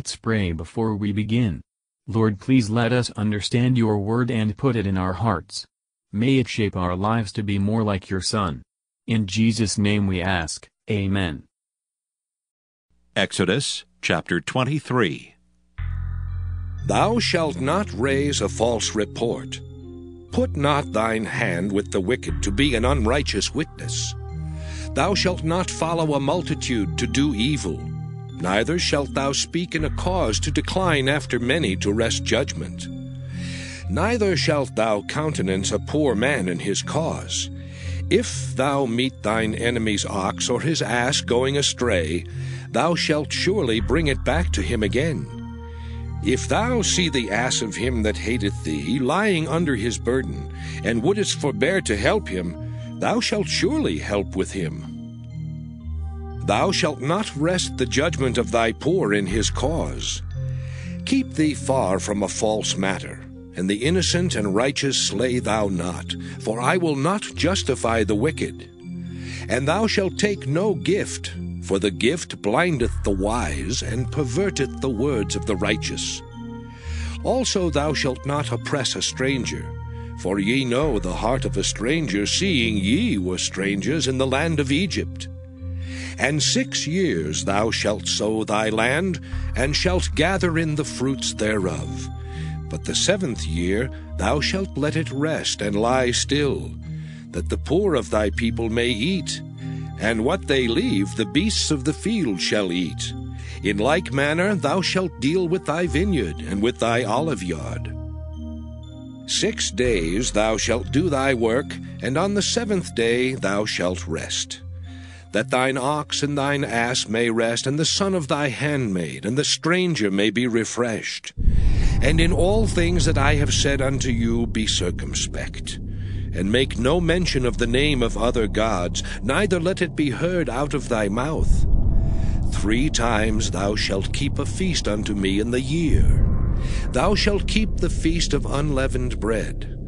Let's pray before we begin. Lord please let us understand your word and put it in our hearts. May it shape our lives to be more like your Son. In Jesus' name we ask, Amen. Exodus chapter 23 Thou shalt not raise a false report. Put not thine hand with the wicked to be an unrighteous witness. Thou shalt not follow a multitude to do evil, neither shalt thou speak in a cause to decline after many to wrest judgment. Neither shalt thou countenance a poor man in his cause. If thou meet thine enemy's ox or his ass going astray, thou shalt surely bring it back to him again. If thou see the ass of him that hateth thee lying under his burden, and wouldest forbear to help him, thou shalt surely help with him. Thou shalt not wrest the judgment of thy poor in his cause. Keep thee far from a false matter, and the innocent and righteous slay thou not, for I will not justify the wicked. And thou shalt take no gift, for the gift blindeth the wise, and perverteth the words of the righteous. Also thou shalt not oppress a stranger, for ye know the heart of a stranger, seeing ye were strangers in the land of Egypt. And six years thou shalt sow thy land, and shalt gather in the fruits thereof. But the seventh year thou shalt let it rest and lie still, that the poor of thy people may eat, and what they leave the beasts of the field shall eat. In like manner thou shalt deal with thy vineyard and with thy olive yard. Six days thou shalt do thy work, and on the seventh day thou shalt rest. That thine ox and thine ass may rest, and the son of thy handmaid, and the stranger may be refreshed. And in all things that I have said unto you be circumspect and make no mention of the name of other gods, neither let it be heard out of thy mouth. Three times thou shalt keep a feast unto me in the year. Thou shalt keep the feast of unleavened bread.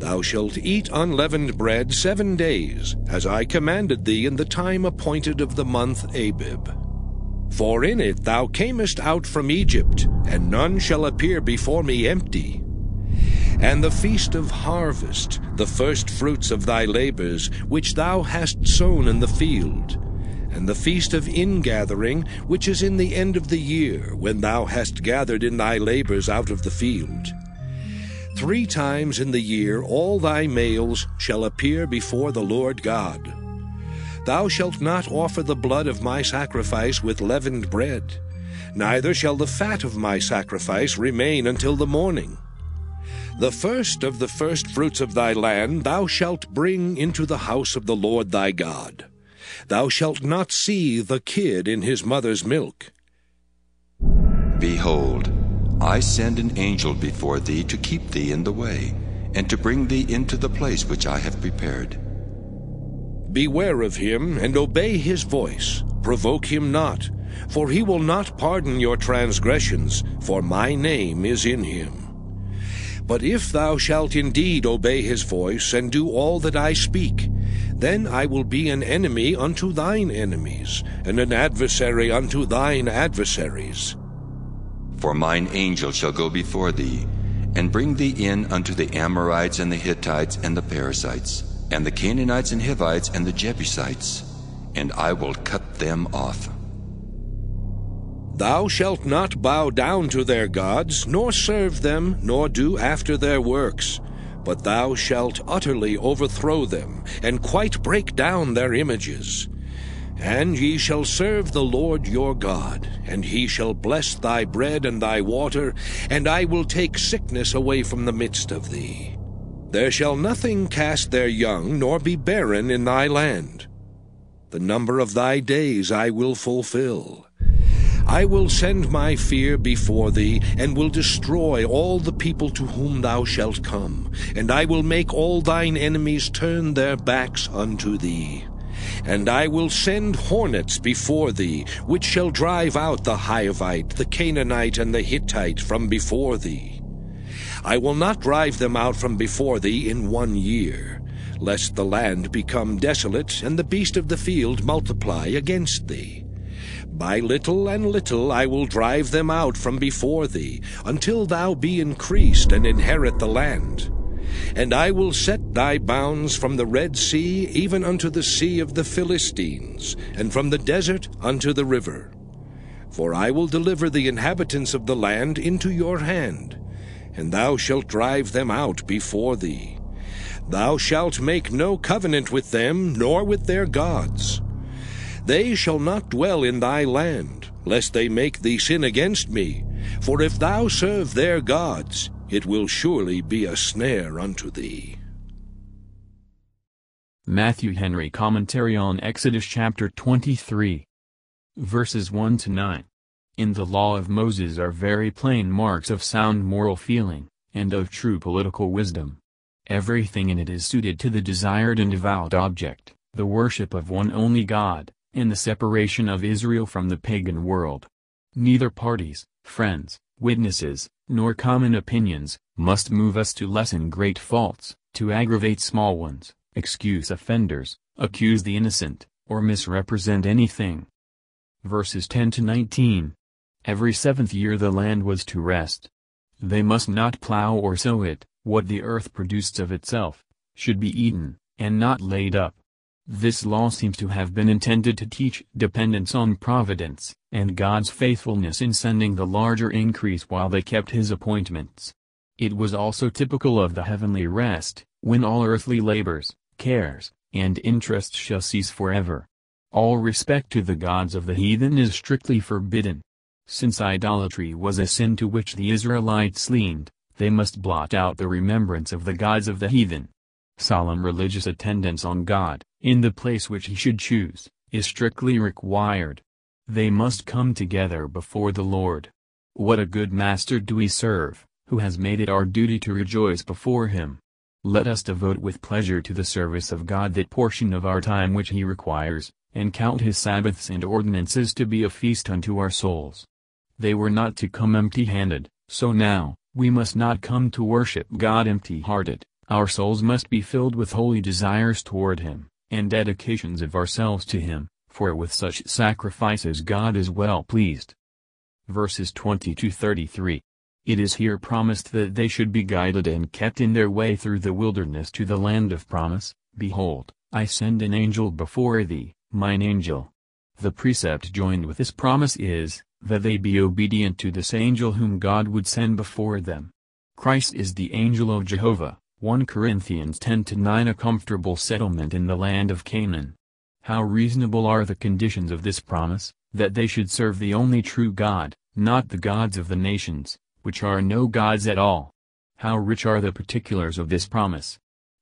Thou shalt eat unleavened bread seven days, as I commanded thee in the time appointed of the month Abib. For in it thou camest out from Egypt, and none shall appear before me empty and the feast of harvest, the first fruits of thy labors, which thou hast sown in the field, and the feast of ingathering, which is in the end of the year, when thou hast gathered in thy labors out of the field. Three times in the year all thy males shall appear before the Lord God. Thou shalt not offer the blood of my sacrifice with leavened bread, neither shall the fat of my sacrifice remain until the morning. The first of the first fruits of thy land thou shalt bring into the house of the Lord thy God. Thou shalt not see the kid in his mother's milk. Behold, I send an angel before thee to keep thee in the way, and to bring thee into the place which I have prepared. Beware of him, and obey his voice. Provoke him not, for he will not pardon your transgressions, for my name is in him. But if thou shalt indeed obey his voice, and do all that I speak, then I will be an enemy unto thine enemies, and an adversary unto thine adversaries. For mine angel shall go before thee, and bring thee in unto the Amorites and the Hittites and the Perizzites, and the Canaanites and Hivites and the Jebusites, and I will cut them off. Thou shalt not bow down to their gods, nor serve them, nor do after their works. But thou shalt utterly overthrow them, and quite break down their images. And ye shall serve the Lord your God, and he shall bless thy bread and thy water, and I will take sickness away from the midst of thee. There shall nothing cast their young, nor be barren in thy land. The number of thy days I will fulfill. I will send my fear before thee, and will destroy all the people to whom thou shalt come, and I will make all thine enemies turn their backs unto thee. And I will send hornets before thee, which shall drive out the Hivite, the Canaanite, and the Hittite from before thee. I will not drive them out from before thee in one year, lest the land become desolate, and the beast of the field multiply against thee. By little and little I will drive them out from before thee, until thou be increased and inherit the land. And I will set thy bounds from the Red Sea even unto the sea of the Philistines, and from the desert unto the river. For I will deliver the inhabitants of the land into your hand, and thou shalt drive them out before thee. Thou shalt make no covenant with them, nor with their gods. They shall not dwell in thy land, lest they make thee sin against me. For if thou serve their gods, it will surely be a snare unto thee. Matthew Henry Commentary on Exodus chapter 23 verses 1 to 9. In the law of Moses are very plain marks of sound moral feeling, and of true political wisdom. Everything in it is suited to the desired and avowed object, the worship of one only God, and the separation of Israel from the pagan world. Neither parties, friends, witnesses, nor common opinions, must move us to lessen great faults, to aggravate small ones, excuse offenders, accuse the innocent, or misrepresent anything verses 10 to 19. Every seventh year the land was to rest. They must not plow or sow it, what the earth produced of itself, should be eaten, and not laid up. This law seems to have been intended to teach dependence on providence, and God's faithfulness in sending the larger increase while they kept his appointments. It was also typical of the heavenly rest, when all earthly labors, cares, and interests shall cease forever. All respect to the gods of the heathen is strictly forbidden. Since idolatry was a sin to which the Israelites leaned, they must blot out the remembrance of the gods of the heathen. Solemn religious attendance on God, in the place which he should choose, is strictly required. They must come together before the Lord. What a good master do we serve, who has made it our duty to rejoice before him. Let us devote with pleasure to the service of God that portion of our time which he requires, and count his Sabbaths and ordinances to be a feast unto our souls. They were not to come empty-handed, so now, we must not come to worship God empty-hearted, our souls must be filled with holy desires toward him, and dedications of ourselves to him, for with such sacrifices God is well pleased. Verses 20-33 It is here promised that they should be guided and kept in their way through the wilderness to the land of promise, Behold, I send an angel before thee, mine angel. The precept joined with this promise is, that they be obedient to this angel whom God would send before them. Christ is the angel of Jehovah, 1 Corinthians 10-9 A comfortable settlement in the land of Canaan. How reasonable are the conditions of this promise, that they should serve the only true God, not the gods of the nations, which are no gods at all. How rich are the particulars of this promise.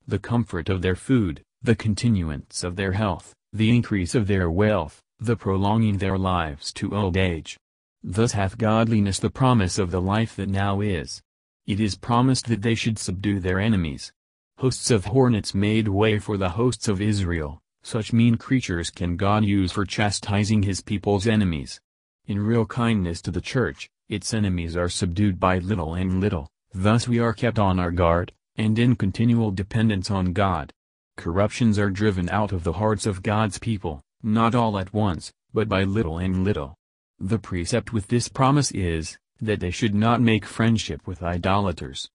The comfort of their food, the continuance of their health, the increase of their wealth, the prolonging their lives to old age. Thus hath godliness the promise of the life that now is. It is promised that they should subdue their enemies. Hosts of hornets made way for the hosts of Israel, such mean creatures can God use for chastising his people's enemies. In real kindness to the church, its enemies are subdued by little and little, thus we are kept on our guard, and in continual dependence on God. Corruptions are driven out of the hearts of God's people, not all at once, but by little and little. The precept with this promise is, that they should not make friendship with idolaters.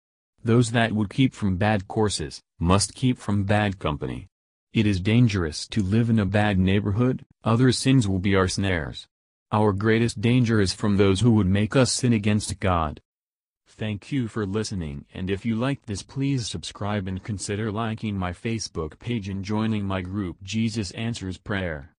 Those that would keep from bad courses, must keep from bad company. It is dangerous to live in a bad neighborhood, other sins will be our snares. Our greatest danger is from those who would make us sin against God. Thank you for listening and if you liked this please subscribe and consider liking my Facebook page and joining my group Jesus Answers Prayer.